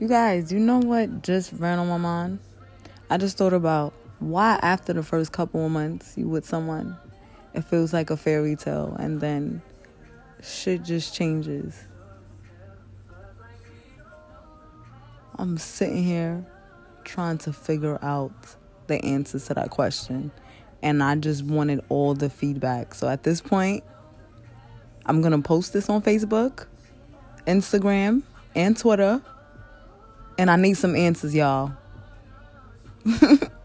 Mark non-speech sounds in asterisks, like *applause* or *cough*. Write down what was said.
You guys, you know what just ran on my mind? I just thought about why after the first couple of months you with someone, it feels like a fairy tale and then shit just changes. I'm sitting here trying to figure out the answers to that question. And I just wanted all the feedback. So at this point, I'm going to post this on Facebook, Instagram, and Twitter. And I need some answers, y'all. *laughs*